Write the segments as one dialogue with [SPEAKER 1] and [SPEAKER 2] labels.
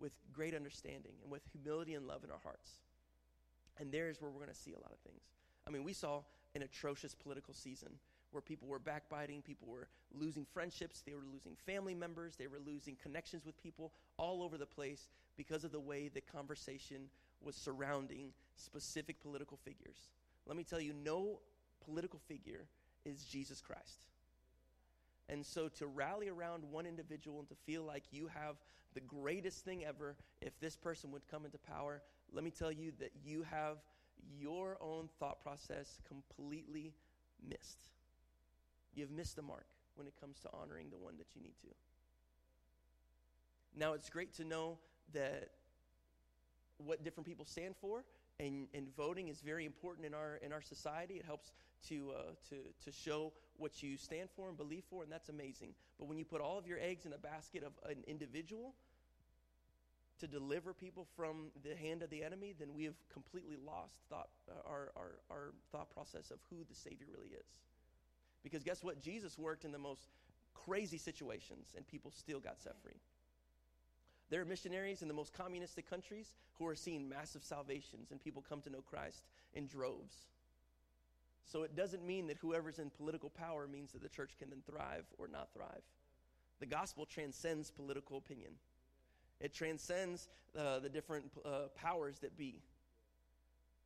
[SPEAKER 1] with great understanding and with humility and love in our hearts. And there's where we're going to see a lot of things. I mean, we saw an atrocious political season where people were backbiting, people were losing friendships, they were losing family members, they were losing connections with people all over the place because of the way the conversation was surrounding specific political figures. Let me tell you, no political figure is Jesus Christ. And so to rally around one individual and to feel like you have the greatest thing ever if this person would come into power, let me tell you that you have your own thought process completely missed. You've missed the mark when it comes to honoring the one that you need to. Now, it's great to know that what different people stand for, and, and voting is very important in our, in our society. It helps to, uh, to, to show what you stand for and believe for, and that's amazing. But when you put all of your eggs in a basket of an individual to deliver people from the hand of the enemy, then we have completely lost thought, uh, our, our, our thought process of who the Savior really is. Because guess what? Jesus worked in the most crazy situations, and people still got set free. There are missionaries in the most communistic countries who are seeing massive salvations, and people come to know Christ in droves. So it doesn't mean that whoever's in political power means that the church can then thrive or not thrive. The gospel transcends political opinion, it transcends uh, the different uh, powers that be.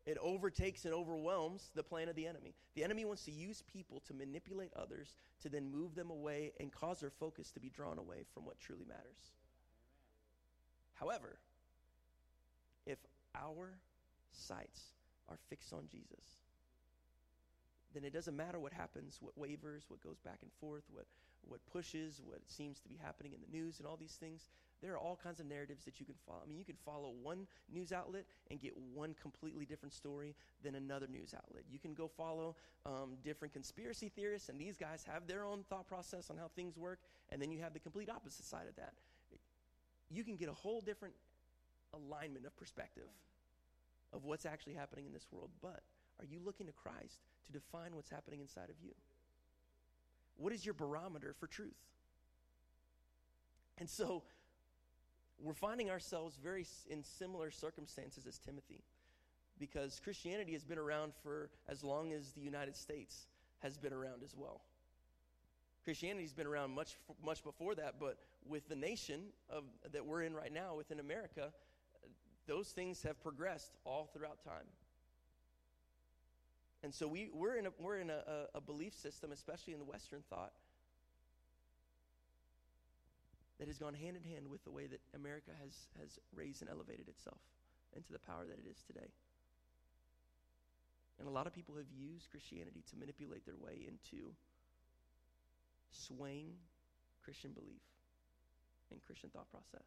[SPEAKER 1] It overtakes and overwhelms the plan of the enemy. The enemy wants to use people to manipulate others to then move them away and cause their focus to be drawn away from what truly matters. However, if our sights are fixed on Jesus, then it doesn't matter what happens, what wavers, what goes back and forth, what, what pushes, what seems to be happening in the news, and all these things. There are all kinds of narratives that you can follow. I mean, you can follow one news outlet and get one completely different story than another news outlet. You can go follow um, different conspiracy theorists, and these guys have their own thought process on how things work, and then you have the complete opposite side of that. You can get a whole different alignment of perspective of what's actually happening in this world, but are you looking to Christ to define what's happening inside of you? What is your barometer for truth? And so we're finding ourselves very in similar circumstances as Timothy because Christianity has been around for as long as the United States has been around as well. Christianity's been around much much before that, but with the nation of, that we're in right now within America, those things have progressed all throughout time. And so we, we're in, a, we're in a, a belief system, especially in the Western thought, that has gone hand in hand with the way that America has, has raised and elevated itself into the power that it is today. And a lot of people have used Christianity to manipulate their way into swaying Christian belief and Christian thought process.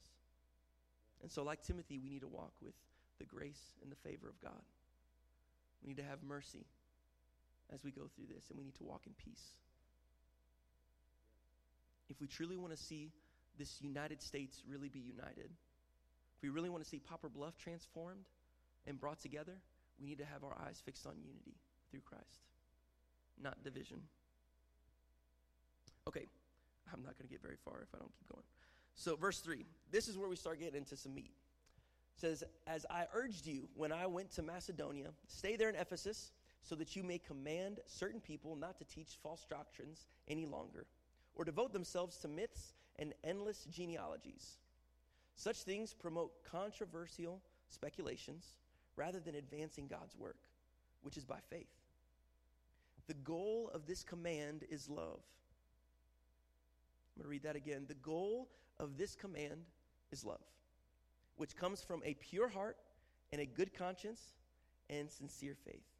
[SPEAKER 1] And so, like Timothy, we need to walk with the grace and the favor of God. We need to have mercy as we go through this, and we need to walk in peace. If we truly want to see this United States really be united, if we really want to see Poplar Bluff transformed and brought together, we need to have our eyes fixed on unity through Christ, not division. Okay, I'm not going to get very far if I don't keep going. So, verse 3, this is where we start getting into some meat. It says, As I urged you when I went to Macedonia, stay there in Ephesus so that you may command certain people not to teach false doctrines any longer, or devote themselves to myths and endless genealogies. Such things promote controversial speculations rather than advancing God's work, which is by faith. The goal of this command is love. I'm going to read that again. The goal of this command is love, which comes from a pure heart and a good conscience and sincere faith.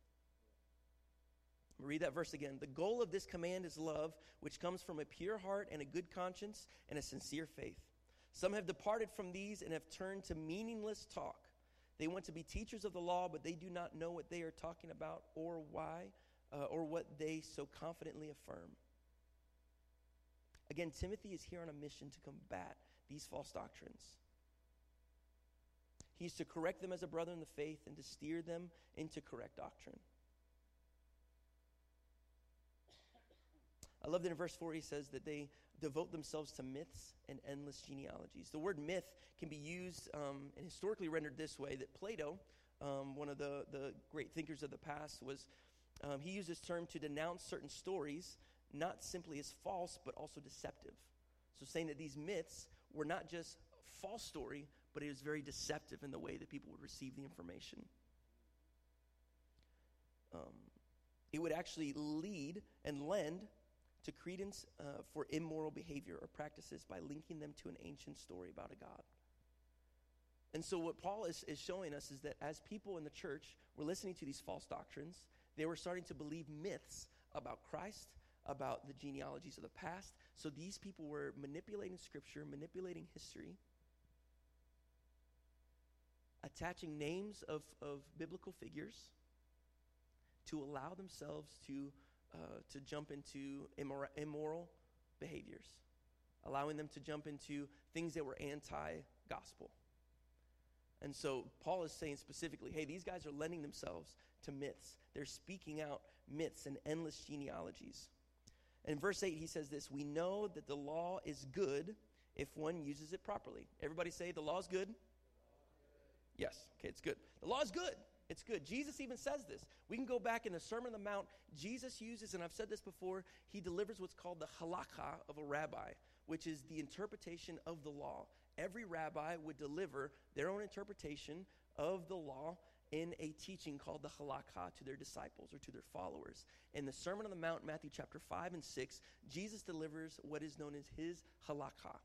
[SPEAKER 1] Read that verse again. The goal of this command is love, which comes from a pure heart and a good conscience and a sincere faith. Some have departed from these and have turned to meaningless talk. They want to be teachers of the law, but they do not know what they are talking about or why uh, or what they so confidently affirm. Again, Timothy is here on a mission to combat these false doctrines. He's to correct them as a brother in the faith and to steer them into correct doctrine. I love that in verse 4 he says that they devote themselves to myths and endless genealogies. The word myth can be used um, and historically rendered this way that Plato, um, one of the, the great thinkers of the past, was um, he used this term to denounce certain stories not simply as false but also deceptive. So saying that these myths were not just false story, but it was very deceptive in the way that people would receive the information. Um, it would actually lead and lend to credence uh, for immoral behavior or practices by linking them to an ancient story about a God. And so, what Paul is, is showing us is that as people in the church were listening to these false doctrines, they were starting to believe myths about Christ, about the genealogies of the past. So, these people were manipulating scripture, manipulating history, attaching names of, of biblical figures to allow themselves to uh, to jump into immor- immoral behaviors, allowing them to jump into things that were anti gospel. And so Paul is saying specifically hey, these guys are lending themselves to myths. They're speaking out myths and endless genealogies. In verse 8, he says this We know that the law is good if one uses it properly. Everybody say, The law is good? Yes, okay, it's good. The law is good. It's good. Jesus even says this. We can go back in the Sermon on the Mount. Jesus uses, and I've said this before, he delivers what's called the halakha of a rabbi, which is the interpretation of the law. Every rabbi would deliver their own interpretation of the law in a teaching called the halakha to their disciples or to their followers. In the Sermon on the Mount, Matthew chapter 5 and 6, Jesus delivers what is known as his halakha.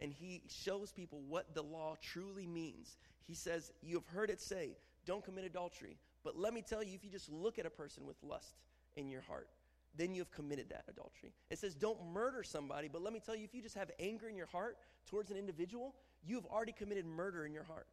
[SPEAKER 1] And he shows people what the law truly means. He says, You have heard it say, don't commit adultery. But let me tell you, if you just look at a person with lust in your heart, then you have committed that adultery. It says, don't murder somebody, but let me tell you, if you just have anger in your heart towards an individual, you have already committed murder in your heart.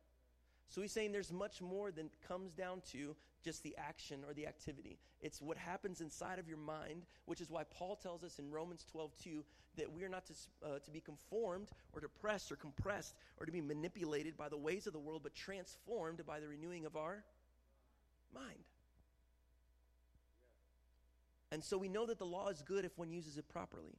[SPEAKER 1] So he's saying there's much more than comes down to just the action or the activity. It's what happens inside of your mind, which is why Paul tells us in Romans 12, 2, that we are not to, uh, to be conformed or depressed or compressed or to be manipulated by the ways of the world, but transformed by the renewing of our mind. And so we know that the law is good if one uses it properly.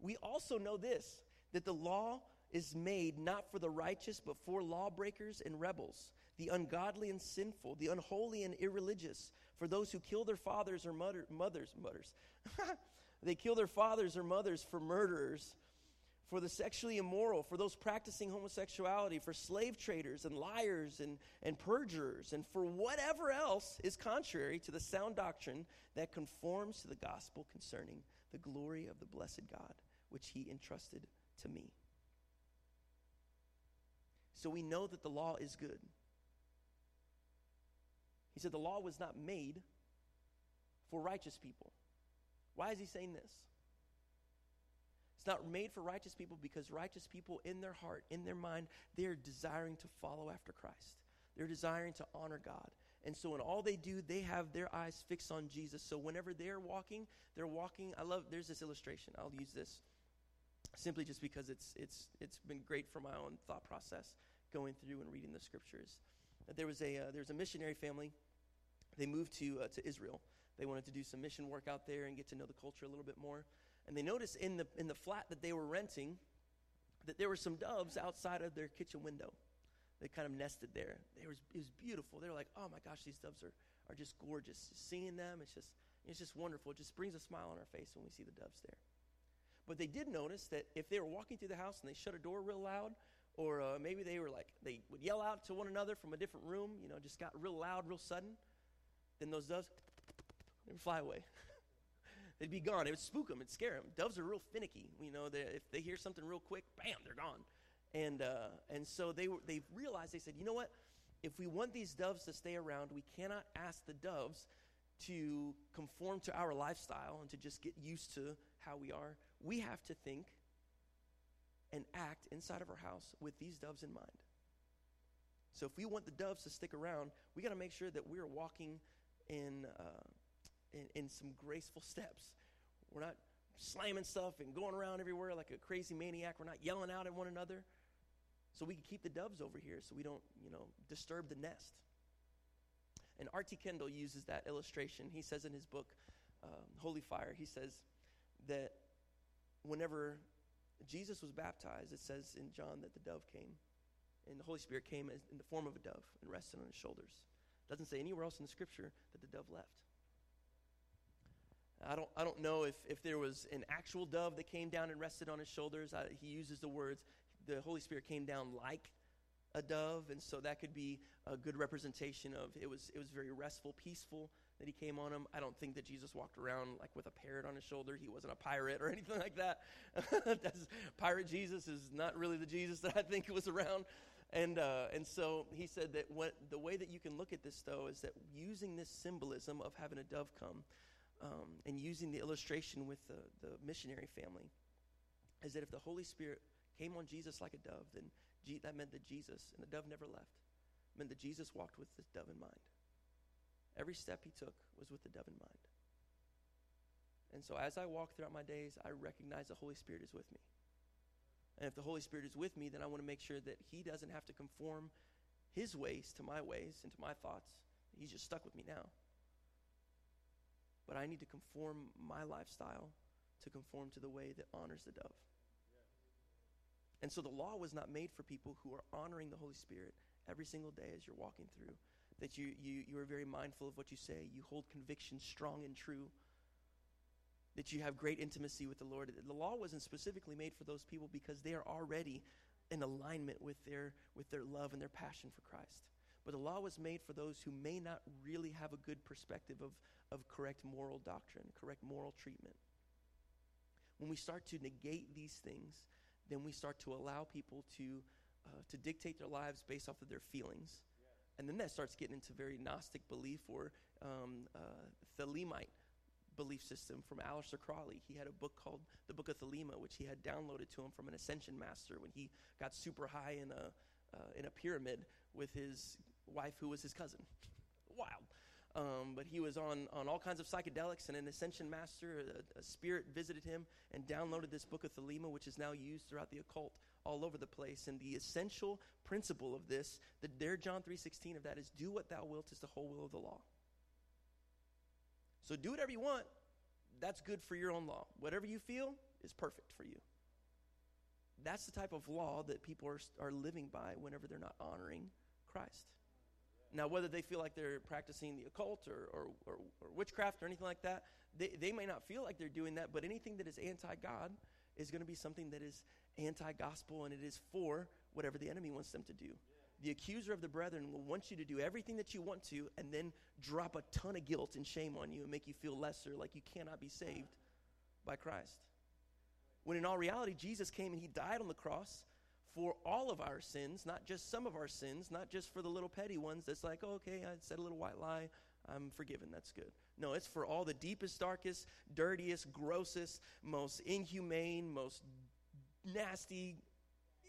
[SPEAKER 1] We also know this that the law is made not for the righteous, but for lawbreakers and rebels, the ungodly and sinful, the unholy and irreligious, for those who kill their fathers or mother, mothers, mothers. they kill their fathers or mothers for murderers, for the sexually immoral, for those practicing homosexuality, for slave traders and liars and, and perjurers, and for whatever else is contrary to the sound doctrine that conforms to the gospel concerning the glory of the blessed God, which he entrusted to me. So we know that the law is good. He said the law was not made for righteous people. Why is he saying this? It's not made for righteous people because righteous people, in their heart, in their mind, they're desiring to follow after Christ. They're desiring to honor God. And so, in all they do, they have their eyes fixed on Jesus. So, whenever they're walking, they're walking. I love, there's this illustration. I'll use this simply just because it's, it's, it's been great for my own thought process going through and reading the scriptures. There was a, uh, there was a missionary family. They moved to, uh, to Israel. They wanted to do some mission work out there and get to know the culture a little bit more. And they noticed in the, in the flat that they were renting that there were some doves outside of their kitchen window. They kind of nested there. It was, it was beautiful. They were like, oh my gosh, these doves are, are just gorgeous. Just seeing them, it's just, it's just wonderful. It just brings a smile on our face when we see the doves there. But they did notice that if they were walking through the house and they shut a door real loud, or uh, maybe they were like, they would yell out to one another from a different room, you know, just got real loud, real sudden, then those doves, they would fly away. They'd be gone. It would spook them. It'd scare them. Doves are real finicky. You know, if they hear something real quick, bam, they're gone. And, uh, and so they, they realized, they said, you know what? If we want these doves to stay around, we cannot ask the doves to conform to our lifestyle and to just get used to how we are. We have to think and act inside of our house with these doves in mind. So if we want the doves to stick around, we got to make sure that we're walking in, uh, in, in some graceful steps. We're not slamming stuff and going around everywhere like a crazy maniac. We're not yelling out at one another. So we can keep the doves over here so we don't, you know, disturb the nest. And R.T. Kendall uses that illustration. He says in his book, um, Holy Fire, he says that whenever Jesus was baptized, it says in John that the dove came, and the Holy Spirit came in the form of a dove and rested on his shoulders. Doesn't say anywhere else in the scripture that the dove left. I don't, I don't know if, if there was an actual dove that came down and rested on his shoulders. I, he uses the words, the Holy Spirit came down like a dove, and so that could be a good representation of it was, it was very restful, peaceful that he came on him. I don't think that Jesus walked around like with a parrot on his shoulder. He wasn't a pirate or anything like that. pirate Jesus is not really the Jesus that I think was around. And, uh, and so he said that what, the way that you can look at this, though, is that using this symbolism of having a dove come um, and using the illustration with the, the missionary family is that if the Holy Spirit came on Jesus like a dove, then G- that meant that Jesus, and the dove never left, meant that Jesus walked with this dove in mind. Every step he took was with the dove in mind. And so as I walk throughout my days, I recognize the Holy Spirit is with me. And if the Holy Spirit is with me, then I want to make sure that he doesn't have to conform his ways to my ways and to my thoughts. He's just stuck with me now. But I need to conform my lifestyle to conform to the way that honors the dove. And so the law was not made for people who are honoring the Holy Spirit every single day as you're walking through that you, you, you are very mindful of what you say, you hold conviction strong and true, that you have great intimacy with the Lord. The law wasn't specifically made for those people because they are already in alignment with their, with their love and their passion for Christ. But the law was made for those who may not really have a good perspective of, of correct moral doctrine, correct moral treatment. When we start to negate these things, then we start to allow people to, uh, to dictate their lives based off of their feelings and then that starts getting into very Gnostic belief or um, uh, Thelemite belief system from Aleister Crowley. He had a book called the Book of Thelema, which he had downloaded to him from an ascension master when he got super high in a uh, in a pyramid with his wife, who was his cousin. Wild. Um, but he was on, on all kinds of psychedelics, and an ascension master, a, a, spirit visited him and downloaded this book of Thelema, which is now used throughout the occult all over the place. And the essential principle of this, the there John 3.16 of that is do what thou wilt is the whole will of the law. So do whatever you want. That's good for your own law. Whatever you feel is perfect for you. That's the type of law that people are, are living by whenever they're not honoring Christ. Now, whether they feel like they're practicing the occult or, or, or, or witchcraft or anything like that, they, they may not feel like they're doing that, but anything that is anti God is going to be something that is anti gospel and it is for whatever the enemy wants them to do. The accuser of the brethren will want you to do everything that you want to and then drop a ton of guilt and shame on you and make you feel lesser, like you cannot be saved by Christ. When in all reality, Jesus came and he died on the cross for all of our sins, not just some of our sins, not just for the little petty ones that's like, oh, okay, I said a little white lie, I'm forgiven, that's good. No, it's for all the deepest, darkest, dirtiest, grossest, most inhumane, most nasty,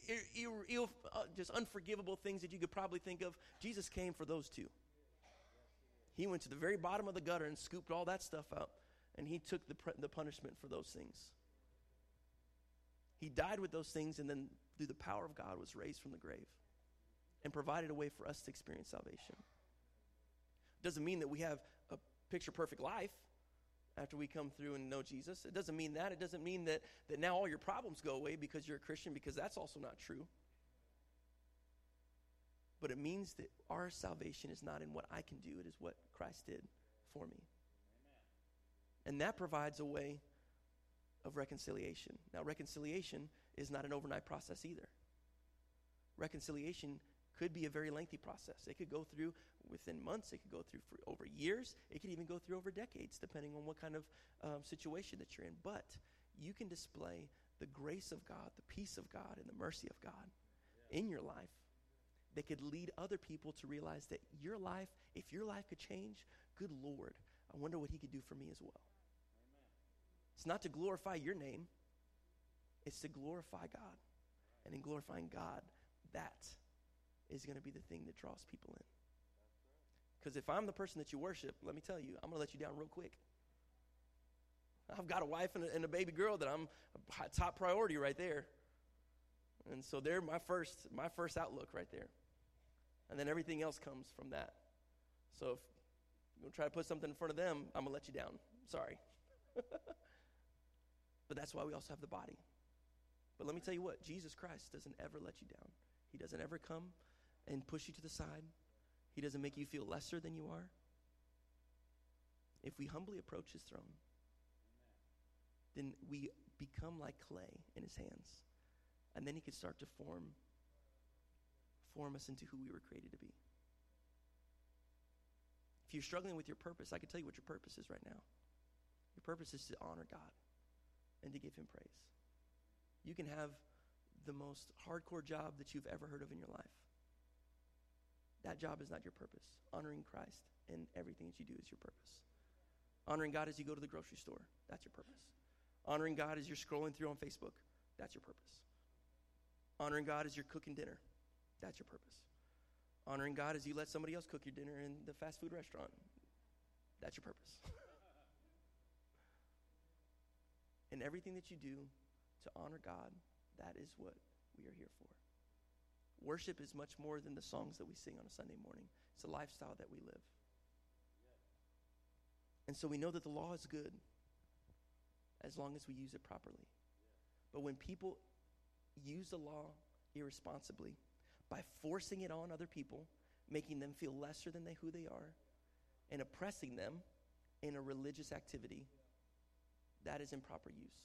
[SPEAKER 1] Ill, Ill, uh, just unforgivable things that you could probably think of. Jesus came for those too. He went to the very bottom of the gutter and scooped all that stuff up, and he took the, the punishment for those things. He died with those things, and then through the power of God was raised from the grave and provided a way for us to experience salvation. Doesn't mean that we have a picture perfect life after we come through and know Jesus. It doesn't mean that. It doesn't mean that, that now all your problems go away because you're a Christian, because that's also not true. But it means that our salvation is not in what I can do, it is what Christ did for me. Amen. And that provides a way of reconciliation. Now, reconciliation is not an overnight process either. Reconciliation could be a very lengthy process. It could go through within months, it could go through for over years, it could even go through over decades, depending on what kind of um, situation that you're in. But you can display the grace of God, the peace of God, and the mercy of God yeah. in your life that could lead other people to realize that your life, if your life could change, good Lord, I wonder what He could do for me as well. Amen. It's not to glorify your name, it's to glorify God. And in glorifying God, that is going to be the thing that draws people in. Because if I'm the person that you worship, let me tell you, I'm going to let you down real quick. I've got a wife and a, and a baby girl that I'm a top priority right there. And so they're my first, my first outlook right there. And then everything else comes from that. So if you're going to try to put something in front of them, I'm going to let you down. Sorry. But that's why we also have the body. But let me tell you what Jesus Christ doesn't ever let you down. He doesn't ever come and push you to the side, He doesn't make you feel lesser than you are. If we humbly approach His throne, then we become like clay in His hands. And then He can start to form, form us into who we were created to be. If you're struggling with your purpose, I can tell you what your purpose is right now. Your purpose is to honor God and to give Him praise. You can have the most hardcore job that you've ever heard of in your life. That job is not your purpose. Honoring Christ in everything that you do is your purpose. Honoring God as you go to the grocery store, that's your purpose. Honoring God as you're scrolling through on Facebook, that's your purpose. Honoring God as you're cooking dinner, that's your purpose. Honoring God as you let somebody else cook your dinner in the fast food restaurant, that's your purpose. and everything that you do to honor God, that is what we are here for. Worship is much more than the songs that we sing on a Sunday morning, it's a lifestyle that we live. And so we know that the law is good as long as we use it properly. But when people use the law irresponsibly by forcing it on other people, making them feel lesser than they, who they are, and oppressing them in a religious activity, that is improper use.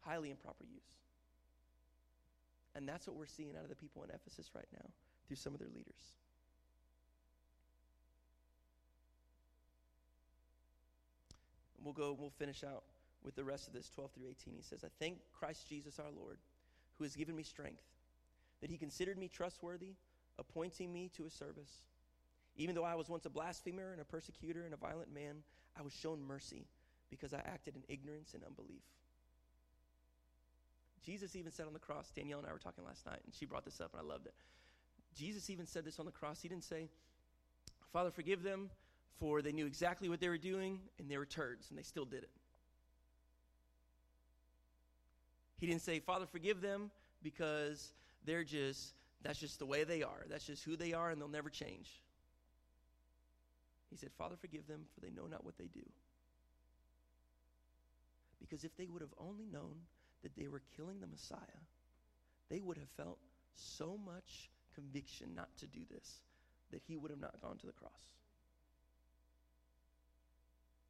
[SPEAKER 1] Highly improper use. And that's what we're seeing out of the people in Ephesus right now through some of their leaders. we'll go, we'll finish out with the rest of this 12 through 18. He says, I thank Christ Jesus our Lord, who has given me strength, that he considered me trustworthy, appointing me to his service. Even though I was once a blasphemer and a persecutor and a violent man, I was shown mercy because I acted in ignorance and unbelief. Jesus even said on the cross, Danielle and I were talking last night, and she brought this up, and I loved it. Jesus even said this on the cross. He didn't say, Father, forgive them, for they knew exactly what they were doing, and they were turds, and they still did it. He didn't say, Father, forgive them because they're just, that's just the way they are. That's just who they are, and they'll never change. He said, Father, forgive them, for they know not what they do. Because if they would have only known that they were killing the Messiah, they would have felt so much conviction not to do this that he would have not gone to the cross.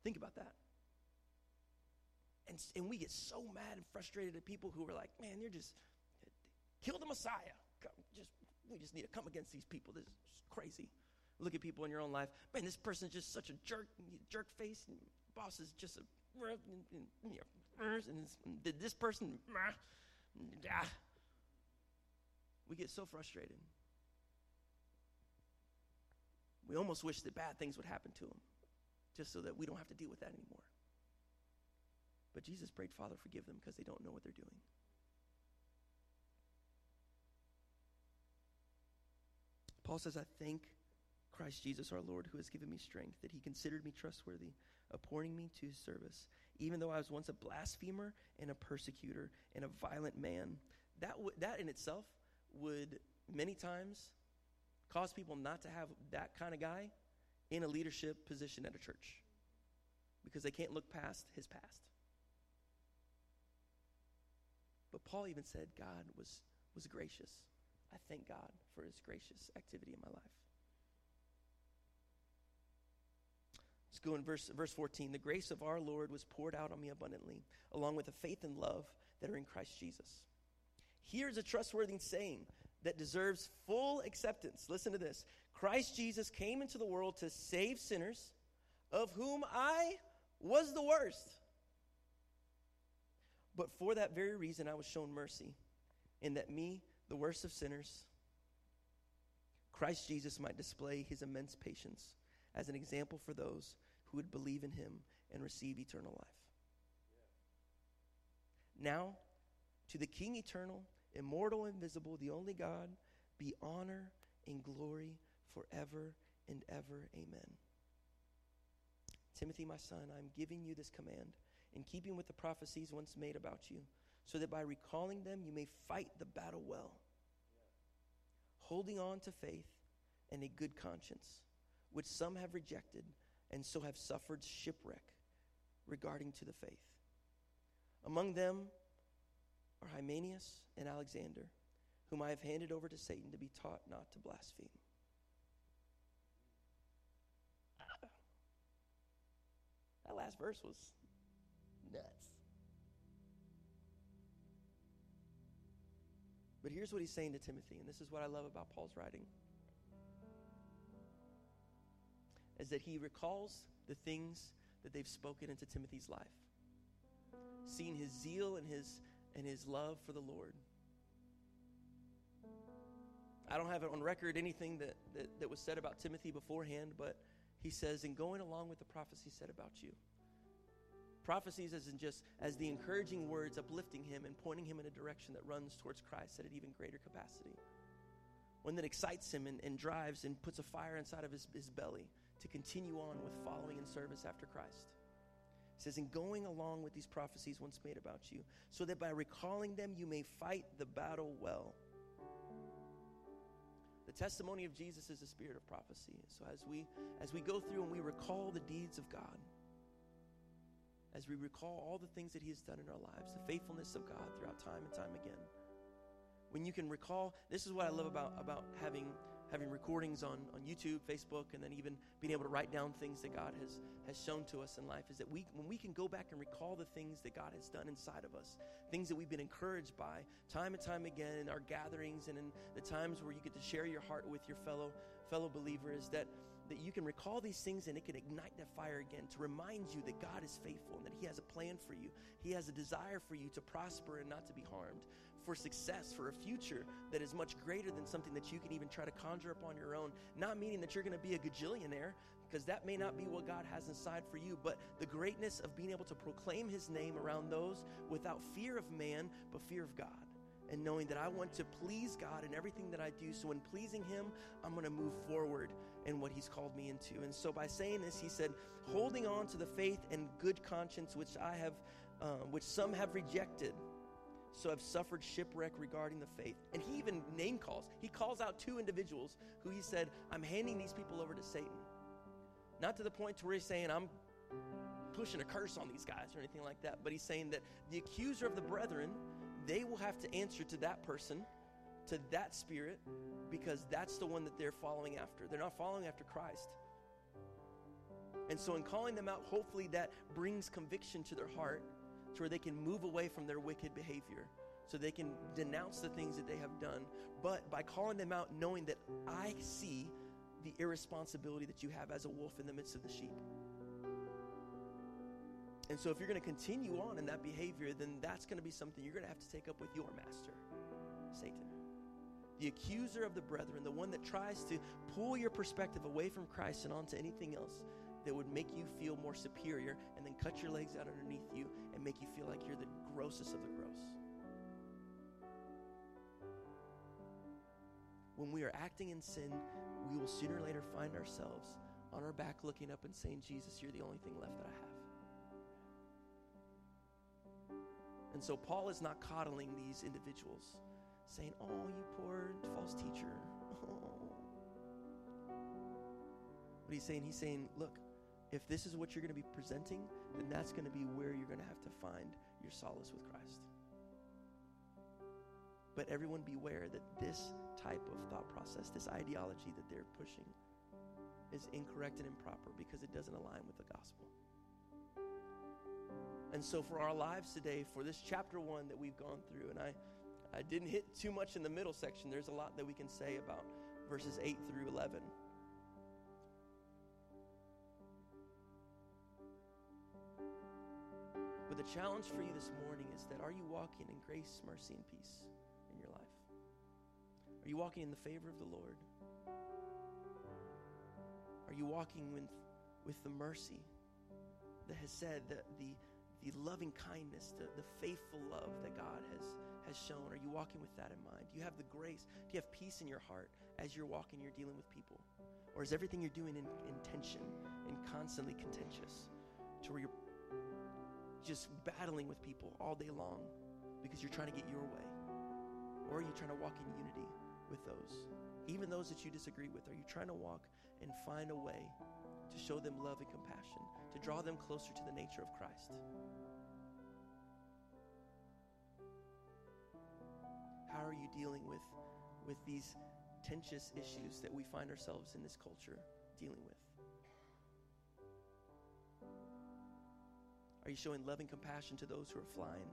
[SPEAKER 1] Think about that. And, and we get so mad and frustrated at people who are like, man, they're just, kill the Messiah. Just, we just need to come against these people. This is crazy. Look at people in your own life. Man, this person's just such a jerk, jerk face. Boss is just a, and, did this person, we get so frustrated. We almost wish that bad things would happen to them just so that we don't have to deal with that anymore. But Jesus prayed, Father, forgive them because they don't know what they're doing. Paul says, I thank Christ Jesus our Lord who has given me strength, that he considered me trustworthy, appointing me to his service, even though I was once a blasphemer and a persecutor and a violent man. That, w- that in itself would many times cause people not to have that kind of guy in a leadership position at a church because they can't look past his past. But Paul even said God was, was gracious. I thank God for his gracious activity in my life. Let's go in verse, verse 14. The grace of our Lord was poured out on me abundantly, along with the faith and love that are in Christ Jesus. Here's a trustworthy saying that deserves full acceptance. Listen to this Christ Jesus came into the world to save sinners, of whom I was the worst. But for that very reason, I was shown mercy, in that me, the worst of sinners, Christ Jesus might display his immense patience as an example for those who would believe in him and receive eternal life. Now, to the King eternal, immortal, invisible, the only God, be honor and glory forever and ever. Amen. Timothy, my son, I'm giving you this command in keeping with the prophecies once made about you, so that by recalling them you may fight the battle well, holding on to faith and a good conscience, which some have rejected and so have suffered shipwreck regarding to the faith. Among them are Hymenaeus and Alexander, whom I have handed over to Satan to be taught not to blaspheme. That last verse was nuts. But here's what he's saying to Timothy, and this is what I love about Paul's writing. Is that he recalls the things that they've spoken into Timothy's life. Seeing his zeal and his and his love for the Lord. I don't have it on record anything that, that, that was said about Timothy beforehand, but he says, in going along with the prophecy said about you. Prophecies as in just as the encouraging words uplifting him and pointing him in a direction that runs towards Christ at an even greater capacity. One that excites him and, and drives and puts a fire inside of his, his belly to continue on with following and service after Christ. He says, in going along with these prophecies once made about you, so that by recalling them you may fight the battle well. The testimony of Jesus is the spirit of prophecy. So as we as we go through and we recall the deeds of God, as we recall all the things that He has done in our lives, the faithfulness of God throughout time and time again. When you can recall, this is what I love about, about having, having recordings on, on YouTube, Facebook, and then even being able to write down things that God has, has shown to us in life, is that we, when we can go back and recall the things that God has done inside of us, things that we've been encouraged by time and time again in our gatherings and in the times where you get to share your heart with your fellow, fellow believers, that that you can recall these things and it can ignite that fire again to remind you that God is faithful and that He has a plan for you. He has a desire for you to prosper and not to be harmed, for success, for a future that is much greater than something that you can even try to conjure up on your own. Not meaning that you're going to be a gajillionaire, because that may not be what God has inside for you, but the greatness of being able to proclaim His name around those without fear of man, but fear of God and knowing that I want to please God in everything that I do. So, in pleasing Him, I'm going to move forward in what He's called me into. And so, by saying this, He said, holding on to the faith and good conscience which I have, um, which some have rejected, so have suffered shipwreck regarding the faith. And He even name calls. He calls out two individuals who He said, I'm handing these people over to Satan. Not to the point to where He's saying, I'm pushing a curse on these guys or anything like that, but He's saying that the accuser of the brethren they will have to answer to that person, to that spirit, because that's the one that they're following after. They're not following after Christ. And so, in calling them out, hopefully that brings conviction to their heart to where they can move away from their wicked behavior. So they can denounce the things that they have done. But by calling them out, knowing that I see the irresponsibility that you have as a wolf in the midst of the sheep. And so, if you're going to continue on in that behavior, then that's going to be something you're going to have to take up with your master, Satan. The accuser of the brethren, the one that tries to pull your perspective away from Christ and onto anything else that would make you feel more superior and then cut your legs out underneath you make you feel like you're the grossest of the gross. When we are acting in sin, we will sooner or later find ourselves on our back looking up and saying, Jesus, you're the only thing left that I have. And so Paul is not coddling these individuals, saying, Oh, you poor false teacher. But he's saying, he's saying, look, if this is what you're going to be presenting, then that's going to be where you're going to have to find your solace with Christ. But everyone beware that this type of thought process, this ideology that they're pushing, is incorrect and improper because it doesn't align with the gospel. And so, for our lives today, for this chapter one that we've gone through, and I, I didn't hit too much in the middle section, there's a lot that we can say about verses 8 through 11. But the challenge for you this morning is that are you walking in grace, mercy, and peace in your life? Are you walking in the favor of the Lord? Are you walking with, with the mercy that has said that the the loving kindness, the, the faithful love that God has, has shown? Are you walking with that in mind? Do you have the grace? Do you have peace in your heart as you're walking, you're dealing with people? Or is everything you're doing in, in tension and constantly contentious to where you're just battling with people all day long because you're trying to get your way? Or are you trying to walk in unity with those? Even those that you disagree with, are you trying to walk and find a way to show them love and compassion, to draw them closer to the nature of Christ? How are you dealing with, with these? contentious issues that we find ourselves in this culture dealing with. Are you showing love and compassion to those who are flying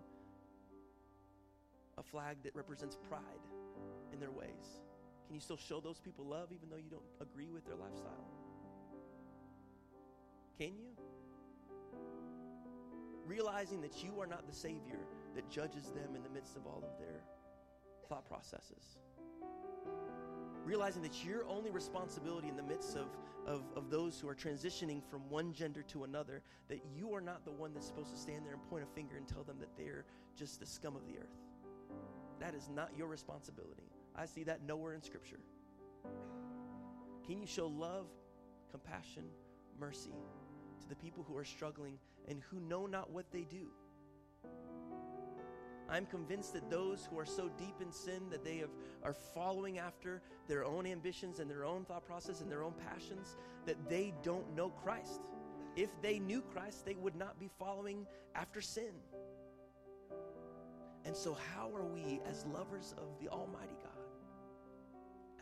[SPEAKER 1] a flag that represents pride in their ways? Can you still show those people love even though you don't agree with their lifestyle? Can you? Realizing that you are not the Savior that judges them in the midst of all of their thought processes. Realizing that your only responsibility in the midst of, of, of those who are transitioning from one gender to another, that you are not the one that's supposed to stand there and point a finger and tell them that they're just the scum of the earth. That is not your responsibility. I see that nowhere in Scripture. Can you show love, compassion, mercy to the people who are struggling and who know not what they do? I'm convinced that those who are so deep in sin that they have, are following after their own ambitions and their own thought process and their own passions, that they don't know Christ. If they knew Christ, they would not be following after sin. And so, how are we, as lovers of the Almighty God,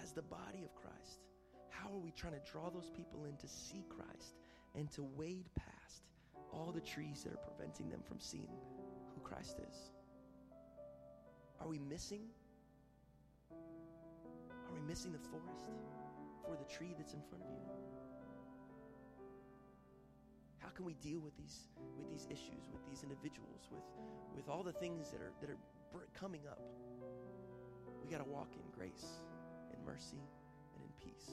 [SPEAKER 1] as the body of Christ, how are we trying to draw those people in to see Christ and to wade past all the trees that are preventing them from seeing who Christ is? Are we missing? Are we missing the forest for the tree that's in front of you? How can we deal with these with these issues, with these individuals, with with all the things that are that are coming up? We got to walk in grace, in mercy, and in peace.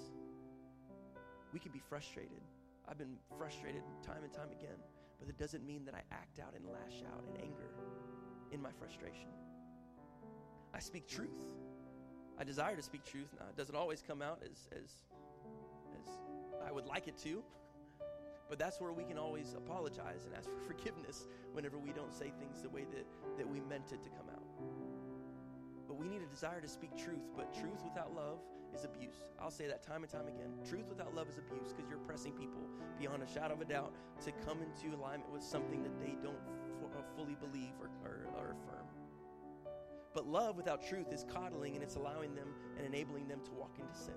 [SPEAKER 1] We can be frustrated. I've been frustrated time and time again, but it doesn't mean that I act out and lash out in anger in my frustration. I speak truth. I desire to speak truth. Now, it doesn't always come out as, as, as I would like it to, but that's where we can always apologize and ask for forgiveness whenever we don't say things the way that, that we meant it to come out. But we need a desire to speak truth, but truth without love is abuse. I'll say that time and time again. Truth without love is abuse because you're pressing people beyond a shadow of a doubt to come into alignment with something that they don't f- uh, fully believe or, or, or affirm. But love without truth is coddling and it's allowing them and enabling them to walk into sin.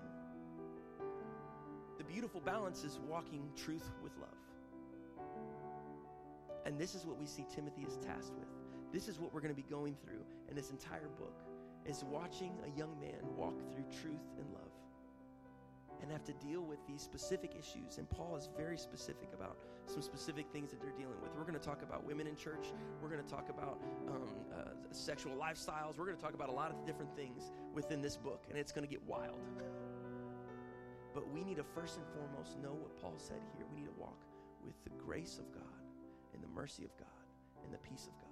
[SPEAKER 1] The beautiful balance is walking truth with love. And this is what we see Timothy is tasked with. This is what we're going to be going through in this entire book is watching a young man walk through truth and love and have to deal with these specific issues. And Paul is very specific about some specific things that they're dealing with. We're going to talk about women in church. We're going to talk about um, uh, sexual lifestyles. We're going to talk about a lot of different things within this book, and it's going to get wild. But we need to first and foremost know what Paul said here. We need to walk with the grace of God and the mercy of God and the peace of God.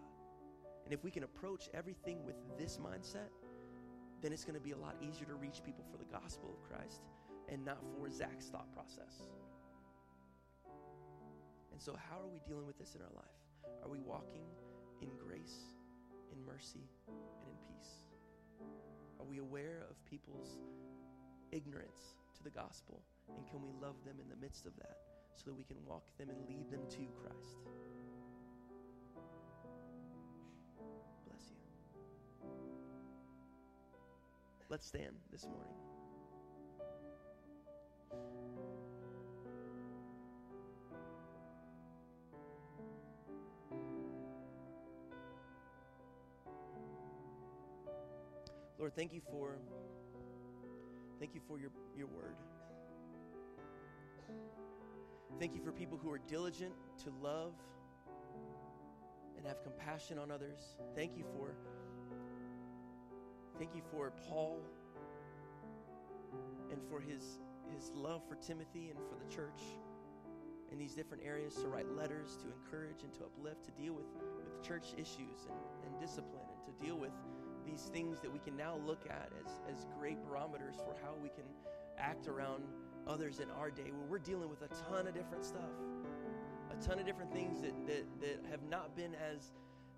[SPEAKER 1] And if we can approach everything with this mindset, then it's going to be a lot easier to reach people for the gospel of Christ and not for Zach's thought process. And so, how are we dealing with this in our life? Are we walking in grace, in mercy, and in peace? Are we aware of people's ignorance to the gospel? And can we love them in the midst of that so that we can walk them and lead them to Christ? Bless you. Let's stand this morning. Lord, thank you for thank you for your, your word. Thank you for people who are diligent to love and have compassion on others. Thank you for thank you for Paul and for his his love for Timothy and for the church in these different areas to write letters, to encourage and to uplift, to deal with, with church issues and, and discipline, and to deal with these things that we can now look at as, as great barometers for how we can act around others in our day. Where we're dealing with a ton of different stuff. A ton of different things that, that, that have not been as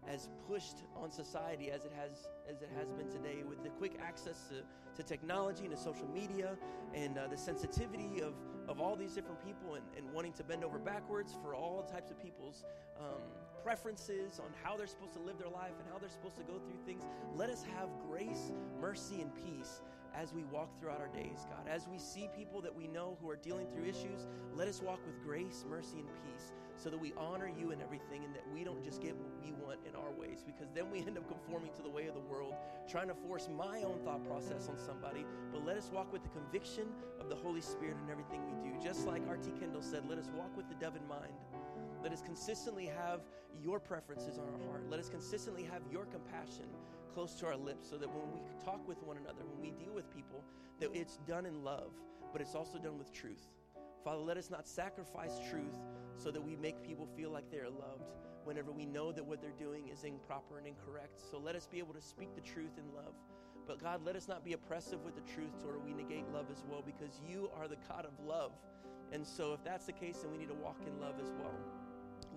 [SPEAKER 1] as pushed on society as it has as it has been today. With the quick access to, to technology and to social media and uh, the sensitivity of, of all these different people and, and wanting to bend over backwards for all types of people's um, preferences on how they're supposed to live their life and how they're supposed to go through things let us have grace mercy and peace as we walk throughout our days, God. As we see people that we know who are dealing through issues, let us walk with grace, mercy, and peace so that we honor you in everything and that we don't just get what we want in our ways because then we end up conforming to the way of the world, trying to force my own thought process on somebody. But let us walk with the conviction of the Holy Spirit in everything we do. Just like R.T. Kendall said, let us walk with the dove in mind. Let us consistently have your preferences on our heart. Let us consistently have your compassion close to our lips so that when we talk with one another, when we deal with people, that it's done in love, but it's also done with truth. Father, let us not sacrifice truth so that we make people feel like they are loved whenever we know that what they're doing is improper and incorrect. So let us be able to speak the truth in love. But God, let us not be oppressive with the truth to where we negate love as well because you are the God of love. And so if that's the case, then we need to walk in love as well.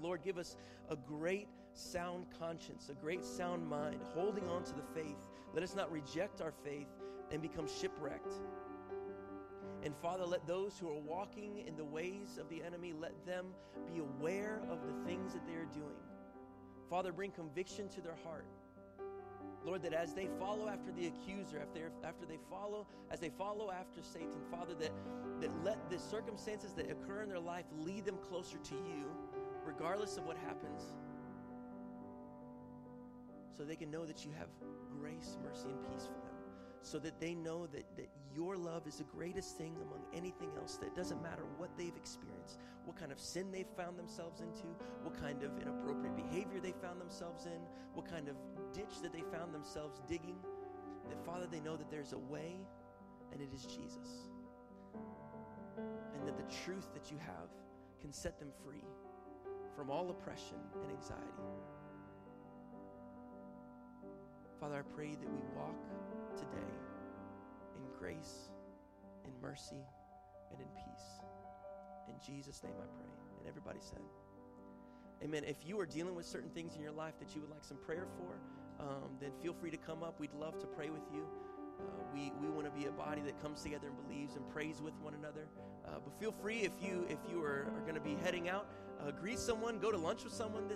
[SPEAKER 1] Lord, give us a great sound conscience, a great sound mind, holding on to the faith. Let us not reject our faith and become shipwrecked. And Father, let those who are walking in the ways of the enemy, let them be aware of the things that they are doing. Father, bring conviction to their heart. Lord, that as they follow after the accuser, after, after they follow, as they follow after Satan, Father, that, that let the circumstances that occur in their life lead them closer to you, regardless of what happens so they can know that you have grace, mercy, and peace for them. So that they know that, that your love is the greatest thing among anything else. That doesn't matter what they've experienced, what kind of sin they've found themselves into, what kind of inappropriate behavior they found themselves in, what kind of ditch that they found themselves digging. That, Father, they know that there's a way, and it is Jesus. And that the truth that you have can set them free from all oppression and anxiety. Father, I pray that we walk today in grace, in mercy, and in peace. In Jesus' name I pray. And everybody said, Amen. If you are dealing with certain things in your life that you would like some prayer for, um, then feel free to come up. We'd love to pray with you. Uh, we we want to be a body that comes together and believes and prays with one another. Uh, but feel free if you if you are, are going to be heading out, uh, greet someone, go to lunch with someone. This